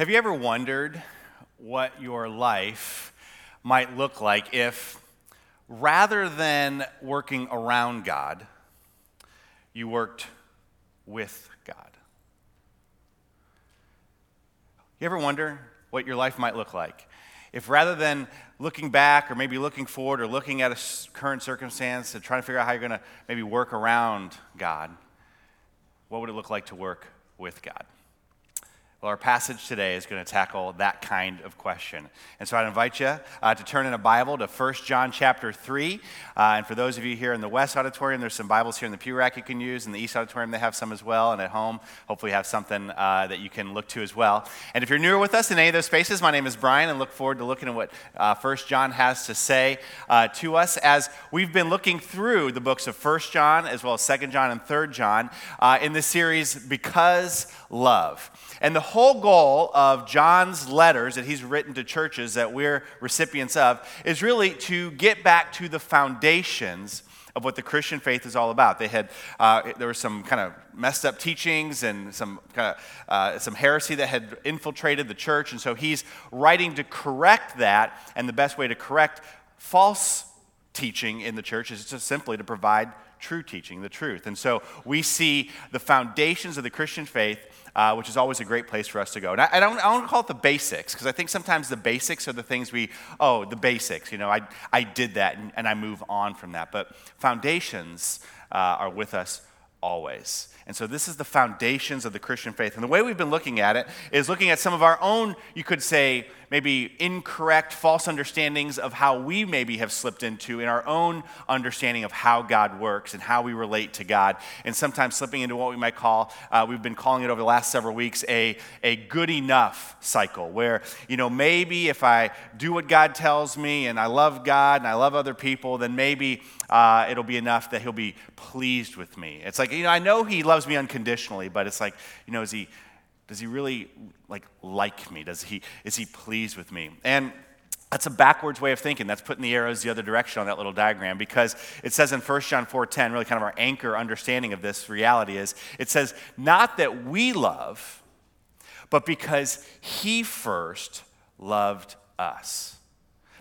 Have you ever wondered what your life might look like if, rather than working around God, you worked with God? You ever wonder what your life might look like if, rather than looking back or maybe looking forward or looking at a current circumstance and trying to figure out how you're going to maybe work around God, what would it look like to work with God? Well, our passage today is going to tackle that kind of question. And so I'd invite you uh, to turn in a Bible to 1 John chapter 3. Uh, and for those of you here in the West Auditorium, there's some Bibles here in the pew rack you can use. In the East Auditorium, they have some as well. And at home, hopefully, you have something uh, that you can look to as well. And if you're newer with us in any of those spaces, my name is Brian, and look forward to looking at what uh, 1 John has to say uh, to us as we've been looking through the books of 1 John as well as 2 John and 3 John uh, in this series, Because Love. And the whole goal of John's letters that he's written to churches that we're recipients of is really to get back to the foundations of what the Christian faith is all about. They had uh, there were some kind of messed up teachings and some kind of uh, some heresy that had infiltrated the church, and so he's writing to correct that. And the best way to correct false teaching in the church is just simply to provide true teaching, the truth. And so we see the foundations of the Christian faith uh, which is always a great place for us to go. And I, I don't, I don't call it the basics, because I think sometimes the basics are the things we, oh, the basics, you know, I, I did that and, and I move on from that. But foundations uh, are with us always. And so this is the foundations of the Christian faith. And the way we've been looking at it is looking at some of our own, you could say, maybe incorrect, false understandings of how we maybe have slipped into in our own understanding of how God works and how we relate to God. And sometimes slipping into what we might call, uh, we've been calling it over the last several weeks, a, a good enough cycle, where, you know, maybe if I do what God tells me and I love God and I love other people, then maybe uh, it'll be enough that He'll be pleased with me. It's like, you know, I know He loves me unconditionally, but it's like, you know, is He does he really like like me? Does he is he pleased with me? And that's a backwards way of thinking. That's putting the arrows the other direction on that little diagram because it says in 1 John 4:10, really kind of our anchor understanding of this reality is it says, not that we love, but because he first loved us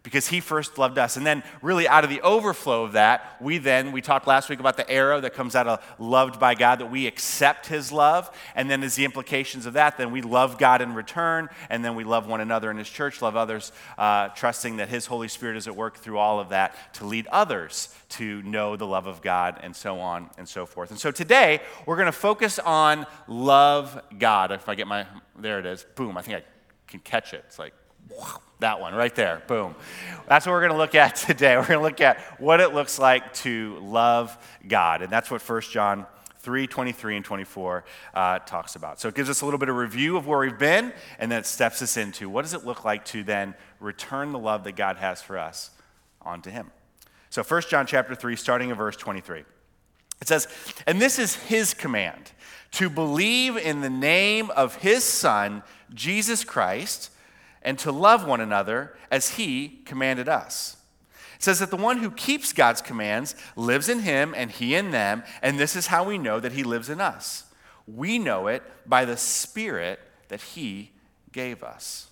because he first loved us. And then, really, out of the overflow of that, we then, we talked last week about the arrow that comes out of loved by God, that we accept his love. And then, as the implications of that, then we love God in return. And then we love one another in his church, love others, uh, trusting that his Holy Spirit is at work through all of that to lead others to know the love of God, and so on and so forth. And so, today, we're going to focus on love God. If I get my, there it is, boom, I think I can catch it. It's like. That one right there, boom. That's what we're going to look at today. We're going to look at what it looks like to love God. And that's what 1 John 3 23 and 24 uh, talks about. So it gives us a little bit of review of where we've been, and then it steps us into what does it look like to then return the love that God has for us onto Him. So 1 John chapter 3, starting in verse 23. It says, And this is His command to believe in the name of His Son, Jesus Christ and to love one another as he commanded us. It says that the one who keeps God's commands lives in him and he in them, and this is how we know that he lives in us. We know it by the Spirit that he gave us.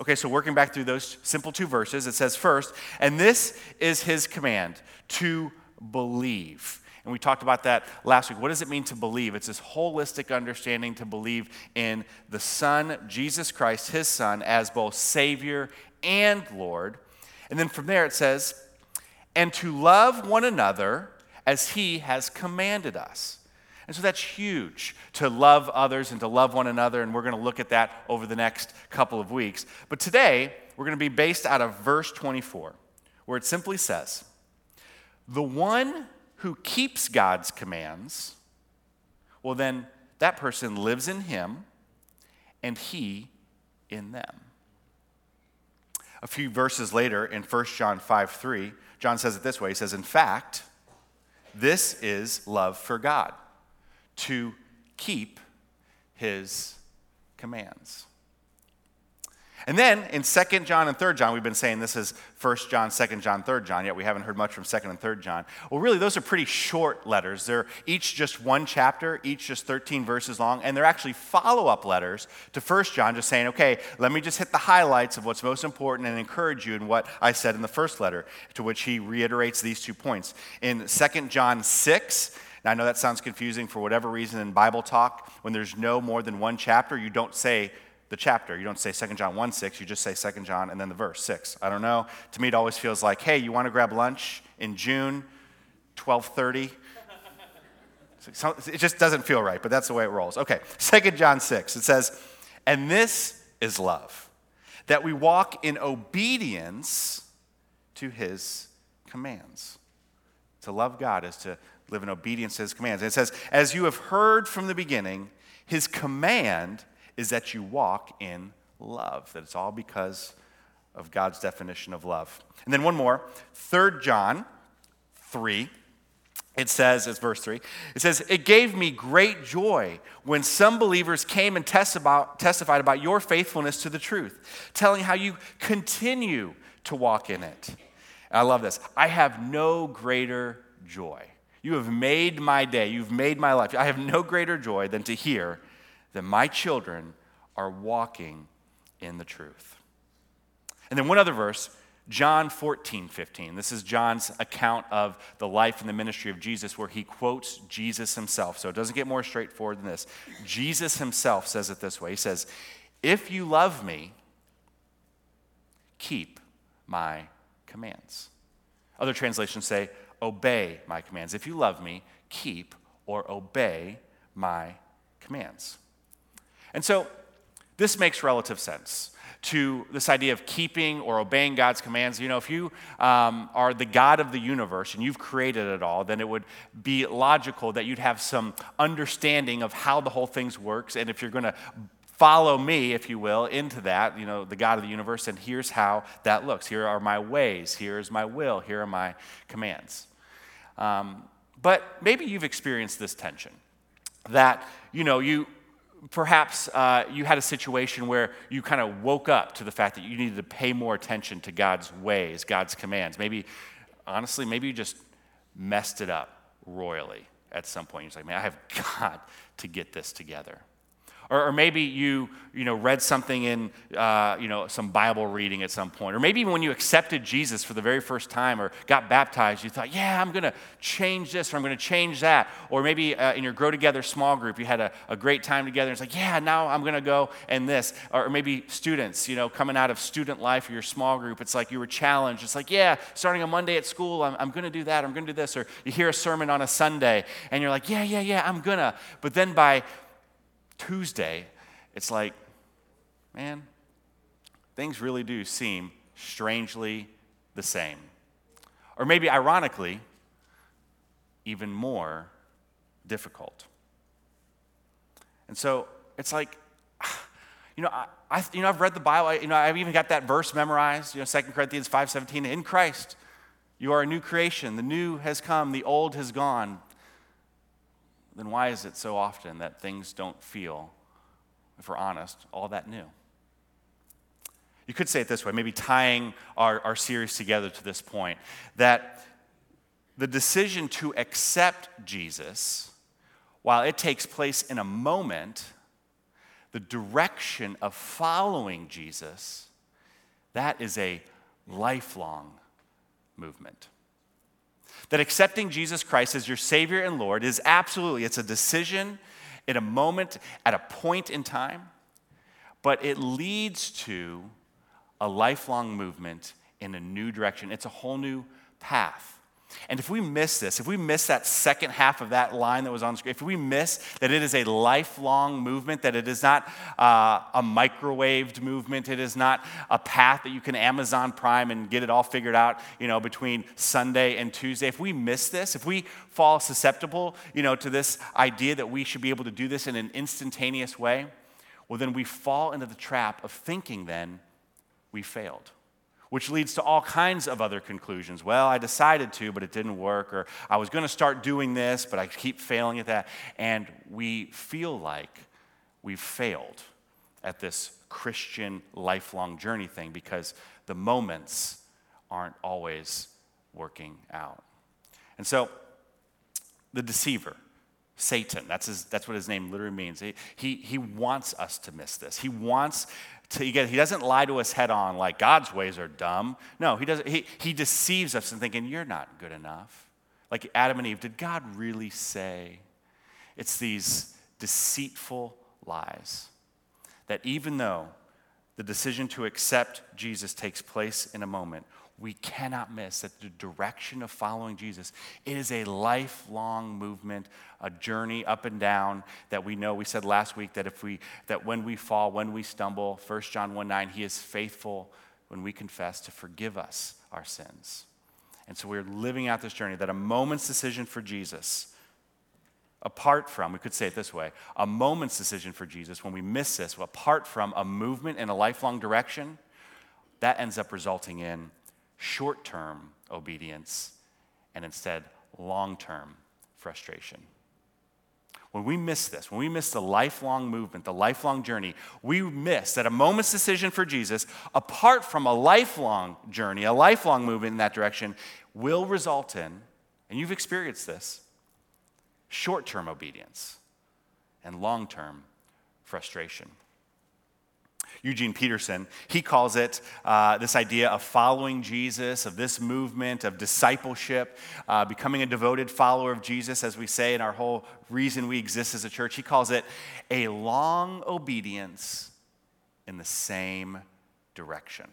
Okay, so working back through those simple two verses, it says first, and this is his command to believe. And we talked about that last week. What does it mean to believe? It's this holistic understanding to believe in the Son, Jesus Christ, his Son, as both Savior and Lord. And then from there it says, and to love one another as he has commanded us. And so that's huge to love others and to love one another. And we're going to look at that over the next couple of weeks. But today, we're going to be based out of verse 24, where it simply says, The one who keeps God's commands, well, then that person lives in him and he in them. A few verses later in 1 John 5 3, John says it this way He says, In fact, this is love for God, to keep his commands. And then in 2nd John and 3rd John, we've been saying this is 1st John, 2nd John, 3rd John, yet we haven't heard much from 2nd and 3rd John. Well, really, those are pretty short letters. They're each just one chapter, each just 13 verses long, and they're actually follow up letters to 1st John, just saying, okay, let me just hit the highlights of what's most important and encourage you in what I said in the first letter, to which he reiterates these two points. In 2nd John 6, now I know that sounds confusing for whatever reason in Bible talk, when there's no more than one chapter, you don't say, the chapter. You don't say 2 John 1 6, you just say 2 John and then the verse 6. I don't know. To me, it always feels like, hey, you want to grab lunch in June, 1230? It just doesn't feel right, but that's the way it rolls. Okay, 2 John 6, it says, And this is love, that we walk in obedience to his commands. To love God is to live in obedience to his commands. And it says, As you have heard from the beginning, his command is that you walk in love, that it's all because of God's definition of love. And then one more, 3 John 3. It says, it's verse 3, it says, It gave me great joy when some believers came and testified about your faithfulness to the truth, telling how you continue to walk in it. And I love this. I have no greater joy. You have made my day, you've made my life. I have no greater joy than to hear that my children are walking in the truth. And then one other verse, John 14, 15. This is John's account of the life and the ministry of Jesus, where he quotes Jesus himself. So it doesn't get more straightforward than this. Jesus himself says it this way He says, If you love me, keep my commands. Other translations say, Obey my commands. If you love me, keep or obey my commands. And so this makes relative sense to this idea of keeping or obeying God's commands. You know, if you um, are the God of the universe and you've created it all, then it would be logical that you'd have some understanding of how the whole thing works. And if you're going to follow me, if you will, into that, you know, the God of the universe, and here's how that looks. Here are my ways. Here's my will. Here are my commands. Um, but maybe you've experienced this tension that, you know, you perhaps uh, you had a situation where you kind of woke up to the fact that you needed to pay more attention to God's ways, God's commands. Maybe, honestly, maybe you just messed it up royally at some point. You're like, man, I have got to get this together. Or, or maybe you, you know, read something in uh, you know, some Bible reading at some point. Or maybe even when you accepted Jesus for the very first time or got baptized, you thought, yeah, I'm going to change this or I'm going to change that. Or maybe uh, in your Grow Together small group, you had a, a great time together. And it's like, yeah, now I'm going to go and this. Or maybe students, you know, coming out of student life or your small group, it's like you were challenged. It's like, yeah, starting a Monday at school, I'm, I'm going to do that. I'm going to do this. Or you hear a sermon on a Sunday and you're like, yeah, yeah, yeah, I'm going to. But then by Tuesday, it's like, man, things really do seem strangely the same. Or maybe ironically, even more difficult. And so it's like, you know, I, I, you know, I've read the Bible. I, you know, I've even got that verse memorized. You know, 2 Corinthians 5:17. In Christ, you are a new creation. The new has come. The old has gone then why is it so often that things don't feel, if we're honest, all that new? You could say it this way, maybe tying our, our series together to this point, that the decision to accept Jesus, while it takes place in a moment, the direction of following Jesus, that is a lifelong movement that accepting Jesus Christ as your Savior and Lord is absolutely, it's a decision in a moment, at a point in time, but it leads to a lifelong movement in a new direction. It's a whole new path. And if we miss this, if we miss that second half of that line that was on the screen, if we miss that it is a lifelong movement, that it is not uh, a microwaved movement, it is not a path that you can Amazon Prime and get it all figured out, you know, between Sunday and Tuesday. If we miss this, if we fall susceptible, you know, to this idea that we should be able to do this in an instantaneous way, well, then we fall into the trap of thinking then we failed which leads to all kinds of other conclusions. Well, I decided to, but it didn't work, or I was going to start doing this, but I keep failing at that. And we feel like we've failed at this Christian lifelong journey thing because the moments aren't always working out. And so, the deceiver, Satan, that's, his, that's what his name literally means. He, he, he wants us to miss this. He wants to, he doesn't lie to us head on like God's ways are dumb. No, he doesn't. He, he deceives us in thinking, you're not good enough. Like Adam and Eve, did God really say? It's these deceitful lies that even though the decision to accept Jesus takes place in a moment, we cannot miss that the direction of following Jesus it is a lifelong movement, a journey up and down that we know. We said last week that if we that when we fall, when we stumble, 1 John 1 9, he is faithful when we confess to forgive us our sins. And so we're living out this journey that a moment's decision for Jesus apart from, we could say it this way, a moment's decision for Jesus, when we miss this, apart from a movement in a lifelong direction, that ends up resulting in short term obedience and instead long term frustration. When we miss this, when we miss the lifelong movement, the lifelong journey, we miss that a moment's decision for Jesus, apart from a lifelong journey, a lifelong movement in that direction, will result in, and you've experienced this, short term obedience and long term frustration. Eugene Peterson, he calls it uh, this idea of following Jesus, of this movement of discipleship, uh, becoming a devoted follower of Jesus, as we say in our whole reason we exist as a church. He calls it a long obedience in the same direction.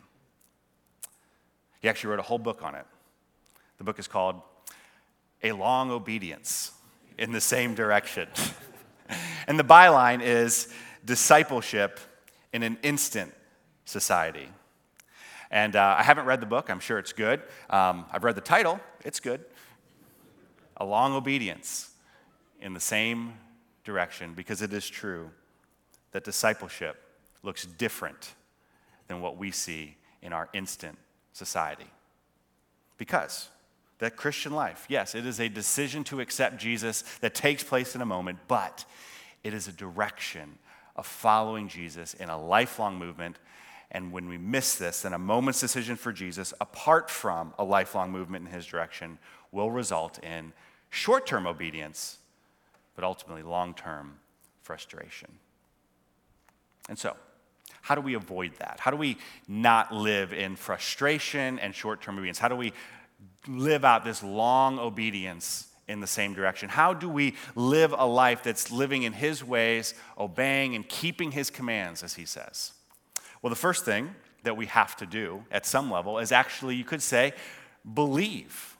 He actually wrote a whole book on it. The book is called A Long Obedience in the Same Direction. and the byline is Discipleship in an instant society. And uh, I haven't read the book, I'm sure it's good. Um, I've read the title, it's good. A long obedience in the same direction, because it is true that discipleship looks different than what we see in our instant society. Because that Christian life, yes, it is a decision to accept Jesus that takes place in a moment, but it is a direction of following Jesus in a lifelong movement. And when we miss this, then a moment's decision for Jesus, apart from a lifelong movement in his direction, will result in short term obedience, but ultimately long term frustration. And so, how do we avoid that? How do we not live in frustration and short term obedience? How do we live out this long obedience in the same direction? How do we live a life that's living in His ways, obeying and keeping His commands, as He says? Well, the first thing that we have to do at some level is actually, you could say, believe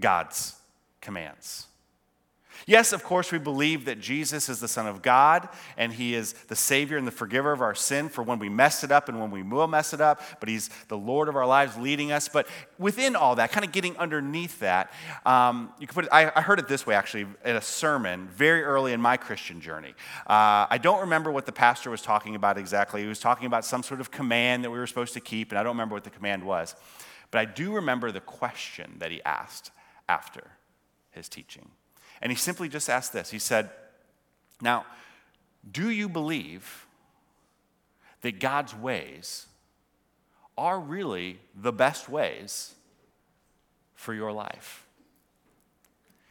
God's commands. Yes, of course, we believe that Jesus is the Son of God and He is the Savior and the forgiver of our sin for when we mess it up and when we will mess it up, but He's the Lord of our lives leading us. But within all that, kind of getting underneath that, um, you can put it, I, I, heard it this way actually in a sermon very early in my Christian journey. Uh, I don't remember what the pastor was talking about exactly. He was talking about some sort of command that we were supposed to keep, and I don't remember what the command was. But I do remember the question that he asked after his teaching. And he simply just asked this He said, Now, do you believe that God's ways are really the best ways for your life?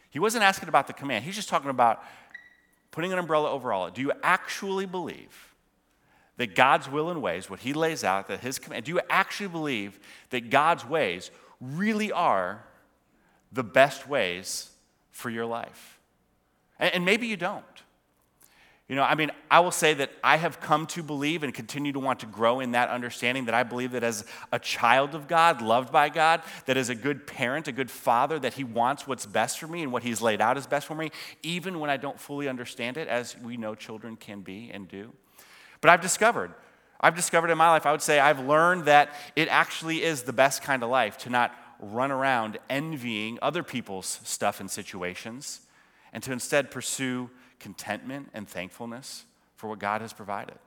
He wasn't asking about the command, he's just talking about putting an umbrella over all. It. Do you actually believe? That God's will and ways, what He lays out, that His command, do you actually believe that God's ways really are the best ways for your life. And maybe you don't. You know, I mean, I will say that I have come to believe and continue to want to grow in that understanding that I believe that as a child of God, loved by God, that as a good parent, a good father, that He wants what's best for me and what He's laid out is best for me, even when I don't fully understand it, as we know children can be and do. But I've discovered, I've discovered in my life, I would say I've learned that it actually is the best kind of life to not run around envying other people's stuff and situations, and to instead pursue contentment and thankfulness for what God has provided.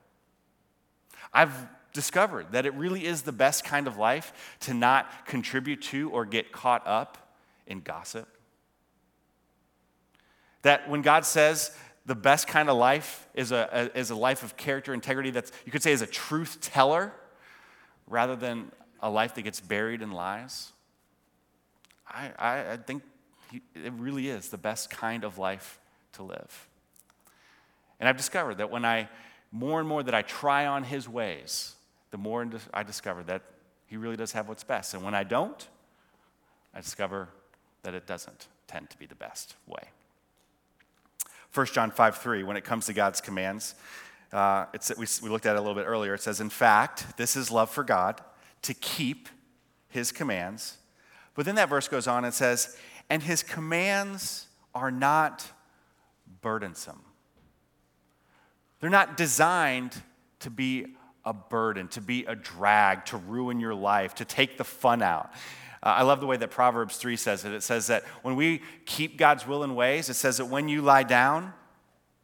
I've discovered that it really is the best kind of life to not contribute to or get caught up in gossip. That when God says the best kind of life is a, a, is a life of character integrity that's, you could say, is a truth teller rather than a life that gets buried in lies? I, I, I think he, it really is the best kind of life to live. And I've discovered that when I, more and more that I try on his ways, the more I discover that he really does have what's best. And when I don't, I discover that it doesn't tend to be the best way. 1 John 5 3, when it comes to God's commands, uh, we, we looked at it a little bit earlier. It says, In fact, this is love for God, to keep his commands. But then that verse goes on and says, And his commands are not burdensome. They're not designed to be a burden, to be a drag, to ruin your life, to take the fun out. Uh, I love the way that Proverbs 3 says it. It says that when we keep God's will and ways, it says that when you lie down,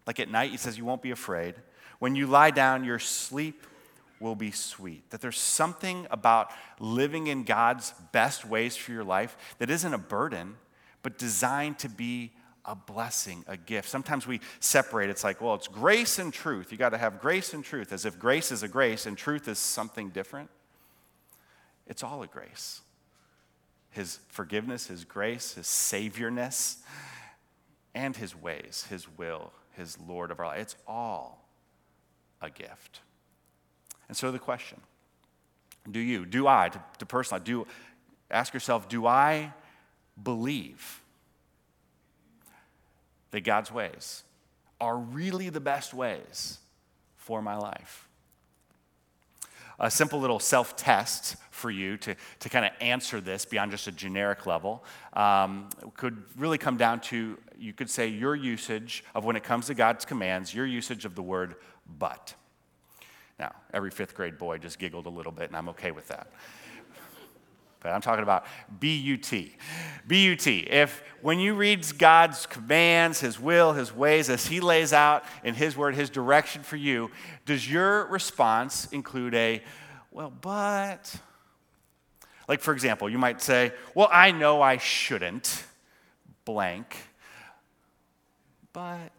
like at night, it says you won't be afraid. When you lie down, your sleep will be sweet. That there's something about living in God's best ways for your life that isn't a burden, but designed to be a blessing, a gift. Sometimes we separate. It's like, well, it's grace and truth. You got to have grace and truth, as if grace is a grace and truth is something different. It's all a grace his forgiveness, his grace, his saviorness, and his ways, his will, his Lord of our life. It's all a gift. And so the question do you, do I, to, to personally, do ask yourself, do I believe that God's ways are really the best ways for my life? a simple little self test for you to, to kind of answer this beyond just a generic level um, could really come down to, you could say, your usage of when it comes to God's commands, your usage of the word but. Now, every fifth grade boy just giggled a little bit, and I'm okay with that. But I'm talking about B-U-T. B-U-T. If when you read God's commands, His will, His ways, as He lays out in His word, His direction for you, does your response include a, well, but, like for example, you might say, well, I know I shouldn't, blank, but,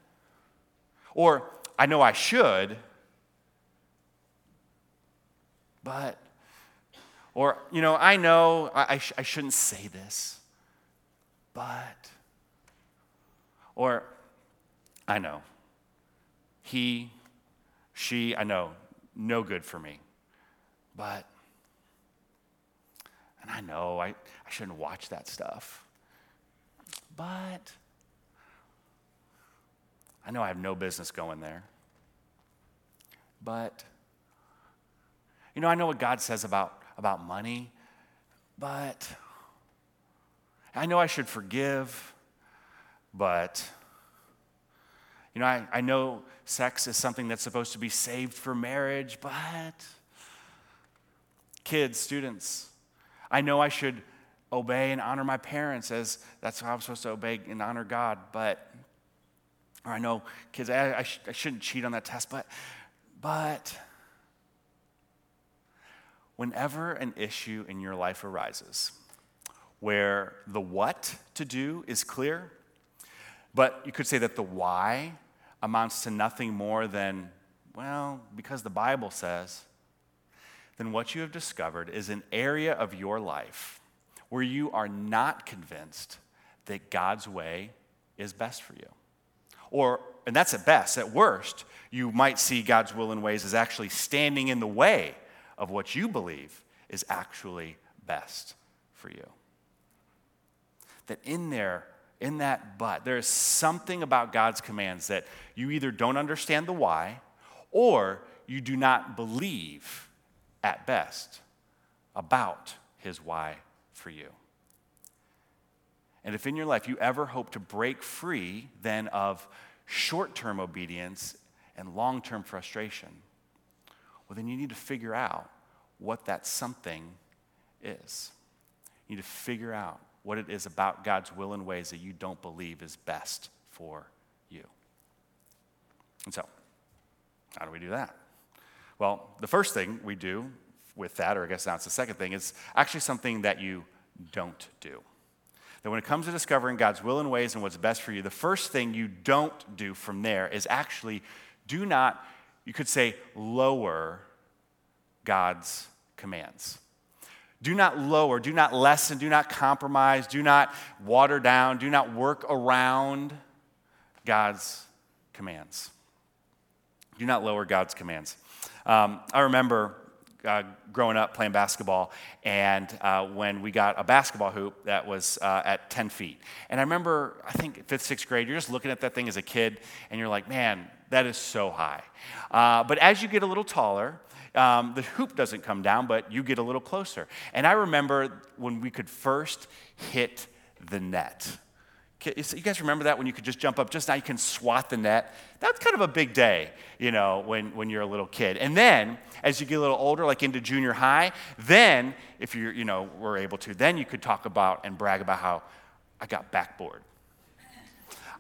or I know I should, but, or, you know, I know I, I, sh- I shouldn't say this, but. Or, I know. He, she, I know, no good for me. But, and I know I, I shouldn't watch that stuff. But, I know I have no business going there. But, you know, I know what God says about about money, but I know I should forgive, but you know, I, I know sex is something that's supposed to be saved for marriage, but kids, students, I know I should obey and honor my parents as that's how I'm supposed to obey and honor God, but or I know kids, I, I, sh- I shouldn't cheat on that test, but but whenever an issue in your life arises where the what to do is clear, but you could say that the why amounts to nothing more than, well, because the Bible says, then what you have discovered is an area of your life where you are not convinced that God's way is best for you. Or, and that's at best, at worst, you might see God's will and ways as actually standing in the way of what you believe is actually best for you. That in there, in that but, there is something about God's commands that you either don't understand the why or you do not believe at best about his why for you. And if in your life you ever hope to break free then of short term obedience and long term frustration, well, then you need to figure out what that something is. You need to figure out what it is about God's will and ways that you don't believe is best for you. And so, how do we do that? Well, the first thing we do with that, or I guess that's the second thing, is actually something that you don't do. that when it comes to discovering God's will and ways and what's best for you, the first thing you don't do from there is actually do not, you could say, lower God's commands. Do not lower, do not lessen, do not compromise, do not water down, do not work around God's commands. Do not lower God's commands. Um, I remember uh, growing up playing basketball, and uh, when we got a basketball hoop that was uh, at 10 feet. And I remember, I think fifth, sixth grade, you're just looking at that thing as a kid, and you're like, man, that is so high. Uh, but as you get a little taller, um, the hoop doesn't come down, but you get a little closer. And I remember when we could first hit the net. You guys remember that when you could just jump up just now, you can swat the net? That's kind of a big day, you know, when, when you're a little kid. And then as you get a little older, like into junior high, then if you you know, were able to, then you could talk about and brag about how I got backboard.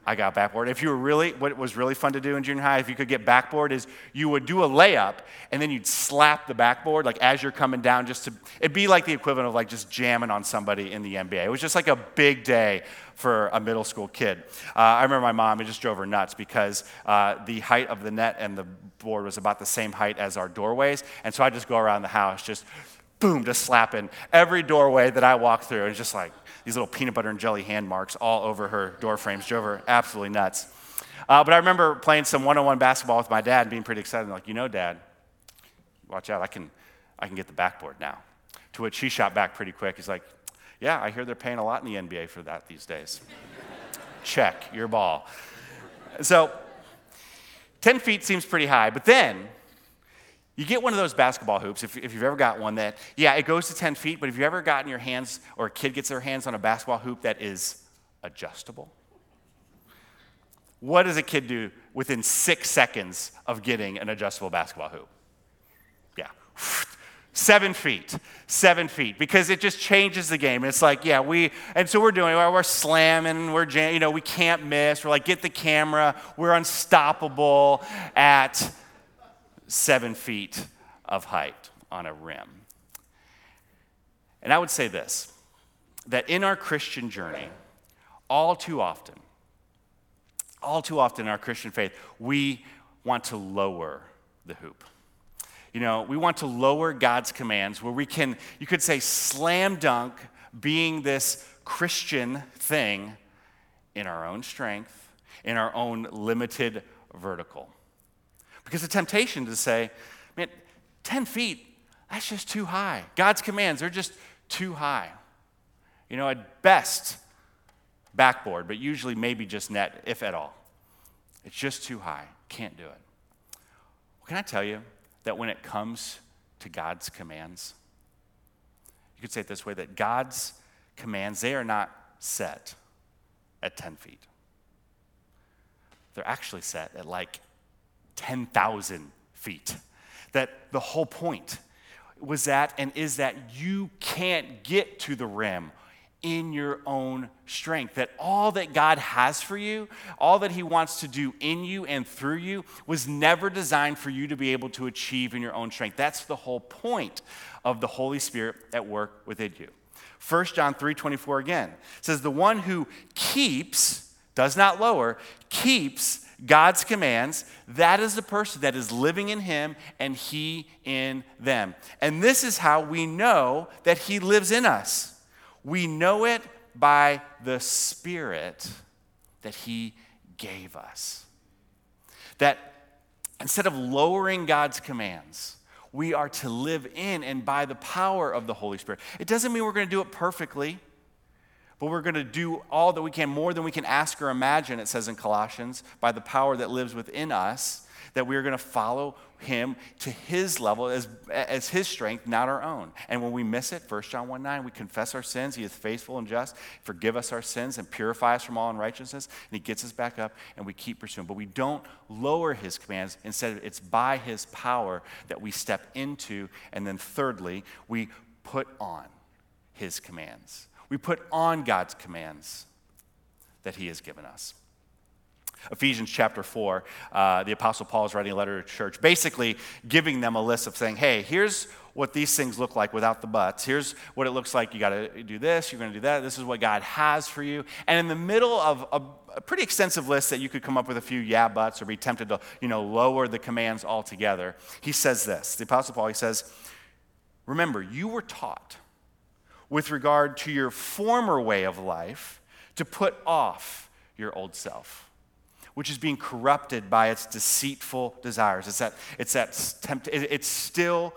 I got backboard. If you were really, what was really fun to do in junior high, if you could get backboard, is you would do a layup and then you'd slap the backboard like as you're coming down, just to, it'd be like the equivalent of like just jamming on somebody in the NBA. It was just like a big day for a middle school kid. Uh, I remember my mom, it just drove her nuts because uh, the height of the net and the board was about the same height as our doorways. And so I'd just go around the house, just boom, just slapping every doorway that I walk through. And just like, these little peanut butter and jelly hand marks all over her door frames. Drove her absolutely nuts. Uh, but I remember playing some one-on-one basketball with my dad and being pretty excited. like, you know, Dad, watch out, I can, I can get the backboard now. To which he shot back pretty quick. He's like, yeah, I hear they're paying a lot in the NBA for that these days. Check your ball. So 10 feet seems pretty high, but then you get one of those basketball hoops, if, if you've ever got one that, yeah, it goes to 10 feet, but have you've ever gotten your hands, or a kid gets their hands on a basketball hoop that is adjustable? What does a kid do within six seconds of getting an adjustable basketball hoop? Yeah. Seven feet, seven feet, because it just changes the game. It's like, yeah, we, and so we're doing, we're slamming, we're, you know, we can't miss. We're like, get the camera, we're unstoppable at seven feet of height on a rim. And I would say this that in our Christian journey, all too often, all too often in our Christian faith, we want to lower the hoop. You know, we want to lower God's commands where we can, you could say, slam dunk being this Christian thing in our own strength, in our own limited vertical. Because the temptation to say, man, 10 feet, that's just too high. God's commands, they're just too high. You know, at best, backboard, but usually maybe just net, if at all. It's just too high. Can't do it. Well, can I tell you that when it comes to God's commands, you could say it this way that God's commands, they are not set at 10 feet. They're actually set at like 10,000 feet. That the whole point was that and is that you can't get to the rim in your own strength. That all that God has for you, all that He wants to do in you and through you, was never designed for you to be able to achieve in your own strength. That's the whole point of the Holy Spirit at work within you. 1 John 3 24 again says, The one who keeps, does not lower, keeps God's commands, that is the person that is living in Him and He in them. And this is how we know that He lives in us. We know it by the Spirit that He gave us. That instead of lowering God's commands, we are to live in and by the power of the Holy Spirit. It doesn't mean we're going to do it perfectly but we're going to do all that we can, more than we can ask or imagine, it says in Colossians, by the power that lives within us, that we are going to follow him to his level as, as his strength, not our own. And when we miss it, 1 John 1 9, we confess our sins. He is faithful and just, forgive us our sins and purify us from all unrighteousness. And he gets us back up and we keep pursuing. But we don't lower his commands. Instead, it's by his power that we step into. And then thirdly, we put on his commands. We put on God's commands that He has given us. Ephesians chapter 4, uh, the Apostle Paul is writing a letter to church, basically giving them a list of saying, hey, here's what these things look like without the buts. Here's what it looks like. You got to do this, you're going to do that. This is what God has for you. And in the middle of a, a, pretty extensive list that you could come up with a few yeah buts or be tempted to, you know, lower the commands altogether, he says this. The Apostle Paul, he says, Remember, you were taught with regard to your former way of life to put off your old self which is being corrupted by its deceitful desires. It's that, it's that tempt, it, it still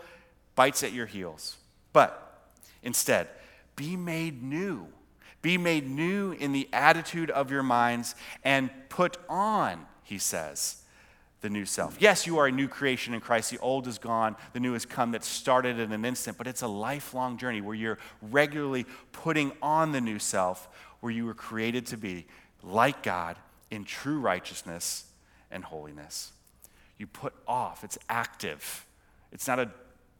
bites at your heels. But instead, be made new. Be made new in the attitude of your minds and put on, he says, the new self. Yes, you are a new creation in Christ. The old is gone, the new has come that started in an instant, but it's a lifelong journey where you're regularly putting on the new self, where you were created to be like God in true righteousness and holiness. You put off, it's active. It's not a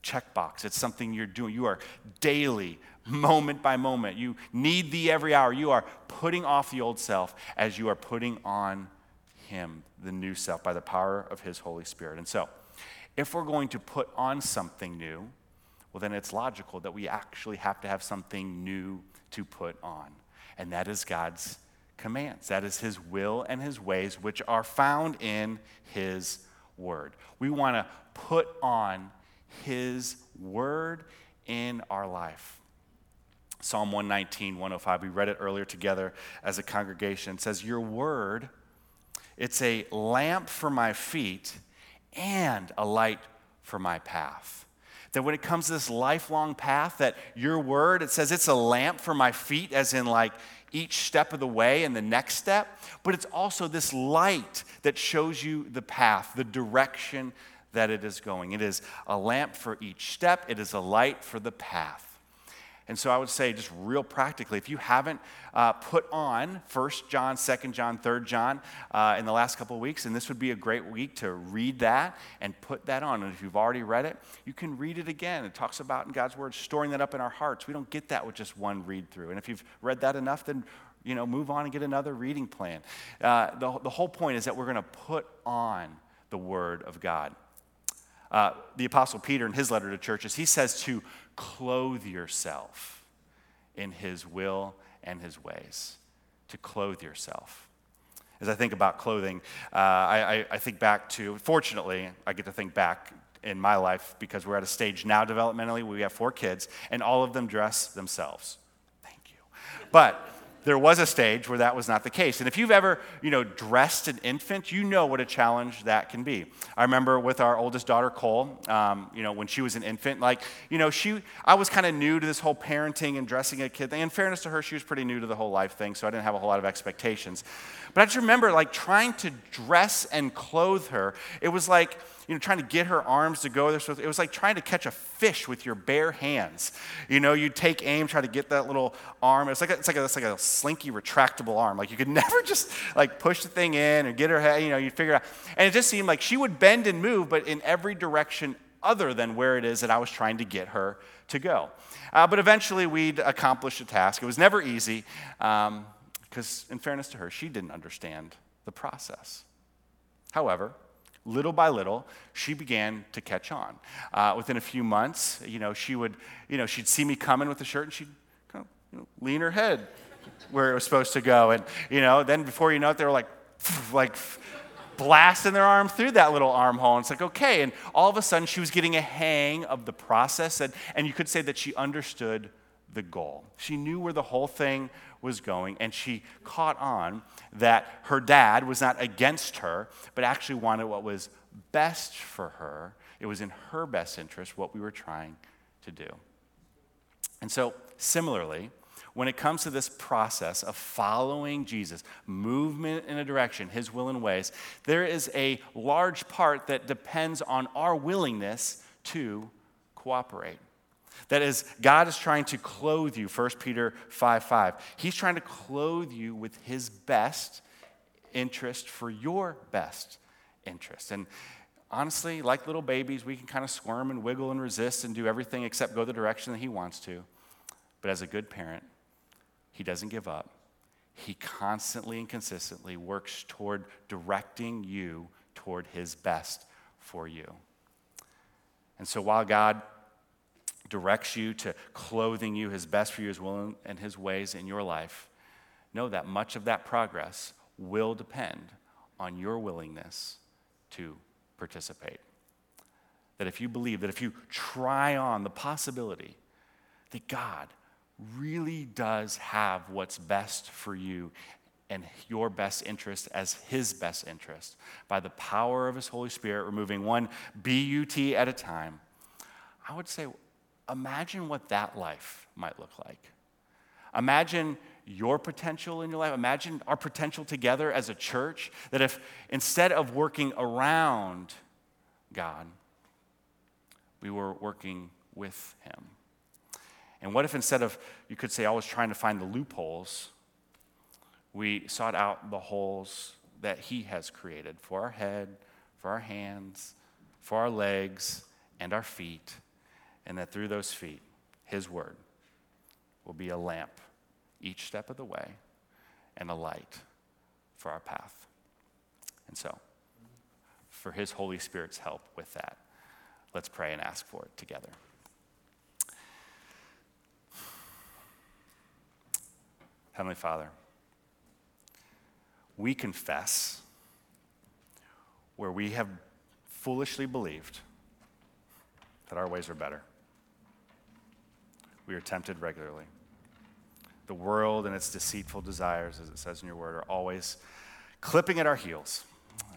checkbox, it's something you're doing. You are daily, moment by moment. You need thee every hour. You are putting off the old self as you are putting on him, the new self, by the power of his Holy Spirit. And so, if we're going to put on something new, well, then it's logical that we actually have to have something new to put on. And that is God's commands. That is his will and his ways, which are found in his word. We want to put on his word in our life. Psalm 119, 105, we read it earlier together as a congregation. Says, Your word, it's a lamp for my feet and a light for my path. That when it comes to this lifelong path, that your word, it says it's a lamp for my feet, as in like each step of the way and the next step, but it's also this light that shows you the path, the direction that it is going. It is a lamp for each step, it is a light for the path. And so I would say, just real practically, if you haven't uh, put on 1 John, 2 John, 3 John uh, in the last couple of weeks, and this would be a great week to read that and put that on. And if you've already read it, you can read it again. It talks about in God's Word storing that up in our hearts. We don't get that with just one read through. And if you've read that enough, then you know, move on and get another reading plan. Uh, the, the whole point is that we're going to put on the Word of God. Uh, the Apostle Peter, in his letter to churches, he says to clothe yourself in his will and his ways. To clothe yourself. As I think about clothing, uh, I, I think back to, fortunately, I get to think back in my life because we're at a stage now developmentally, we have four kids, and all of them dress themselves. Thank you. But there was a stage where that was not the case. And if you've ever, you know, dressed an infant, you know what a challenge that can be. I remember with our oldest daughter, Cole, um, you know, when she was an infant, like, you know, she, I was kind of new to this whole parenting and dressing a kid thing. In fairness to her, she was pretty new to the whole life thing, so I didn't have a whole lot of expectations. But I just remember, like, trying to dress and clothe her. It was like, you know, trying to get her arms to go there. So it was like trying to catch a fish with your bare hands. You know, you take aim, try to get that little arm. It's like a, it's like a, it's like a slinky, retractable arm. Like you could never just like push the thing in and get her head. You know, you figure out. And it just seemed like she would bend and move, but in every direction other than where it is that I was trying to get her to go. Uh, but eventually, we'd accomplish the task. It was never easy, because in fairness to her, she didn't understand the process. However, little by little, she began to catch on. Uh, within a few months, you know, she would, you know, she'd see me coming with the shirt and she'd kind of you know, lean her head where it was supposed to go. And, you know, then before you know it, they were like, like blasting their arm through that little armhole. And it's like, okay. And all of a sudden, she was getting a hang of the process. And, and you could say that she understood the goal. She knew where the whole thing was going, and she caught on that her dad was not against her, but actually wanted what was best for her. It was in her best interest what we were trying to do. And so, similarly, when it comes to this process of following Jesus, movement in a direction, his will and ways, there is a large part that depends on our willingness to cooperate. That is, God is trying to clothe you, 1 Peter 5 5. He's trying to clothe you with his best interest for your best interest. And honestly, like little babies, we can kind of squirm and wiggle and resist and do everything except go the direction that he wants to. But as a good parent, he doesn't give up. He constantly and consistently works toward directing you toward His best for you. And so while God directs you to clothing you His best for you, His will and His ways in your life, know that much of that progress will depend on your willingness to participate. That if you believe, that if you try on the possibility that God really does have what's best for you and your best interest as His best interest by the power of His Holy Spirit, removing one BUT at a time, I would say, imagine what that life might look like. Imagine your potential in your life. Imagine our potential together as a church. That if instead of working around God, we were working with Him. And what if instead of, you could say, always trying to find the loopholes, we sought out the holes that He has created for our head, for our hands, for our legs, and our feet, and that through those feet, His Word will be a lamp each step of the way and a light for our path. And so, for His Holy Spirit's help with that, let's pray and ask for it together. Heavenly Father, we confess where we have foolishly believed that our ways are better. We are tempted regularly. The world and its deceitful desires, as it says in your word, are always clipping at our heels,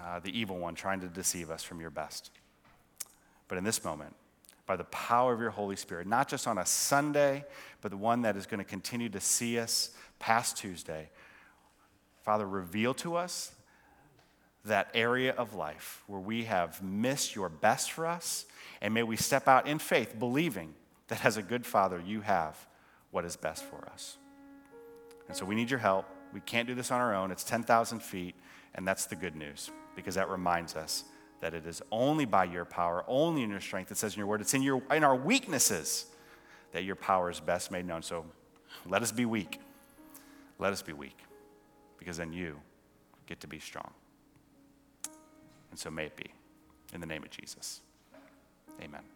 uh, the evil one trying to deceive us from your best. But in this moment, by the power of your Holy Spirit, not just on a Sunday, but the one that is going to continue to see us past Tuesday, Father, reveal to us that area of life where we have missed your best for us, and may we step out in faith, believing that as a good Father, you have what is best for us. And so we need your help. We can't do this on our own. It's 10,000 feet, and that's the good news because that reminds us that it is only by your power, only in your strength. It says in your word, it's in, your, in our weaknesses that your power is best made known. So let us be weak. Let us be weak because then you get to be strong. And so may it be. In the name of Jesus. Amen. Amen.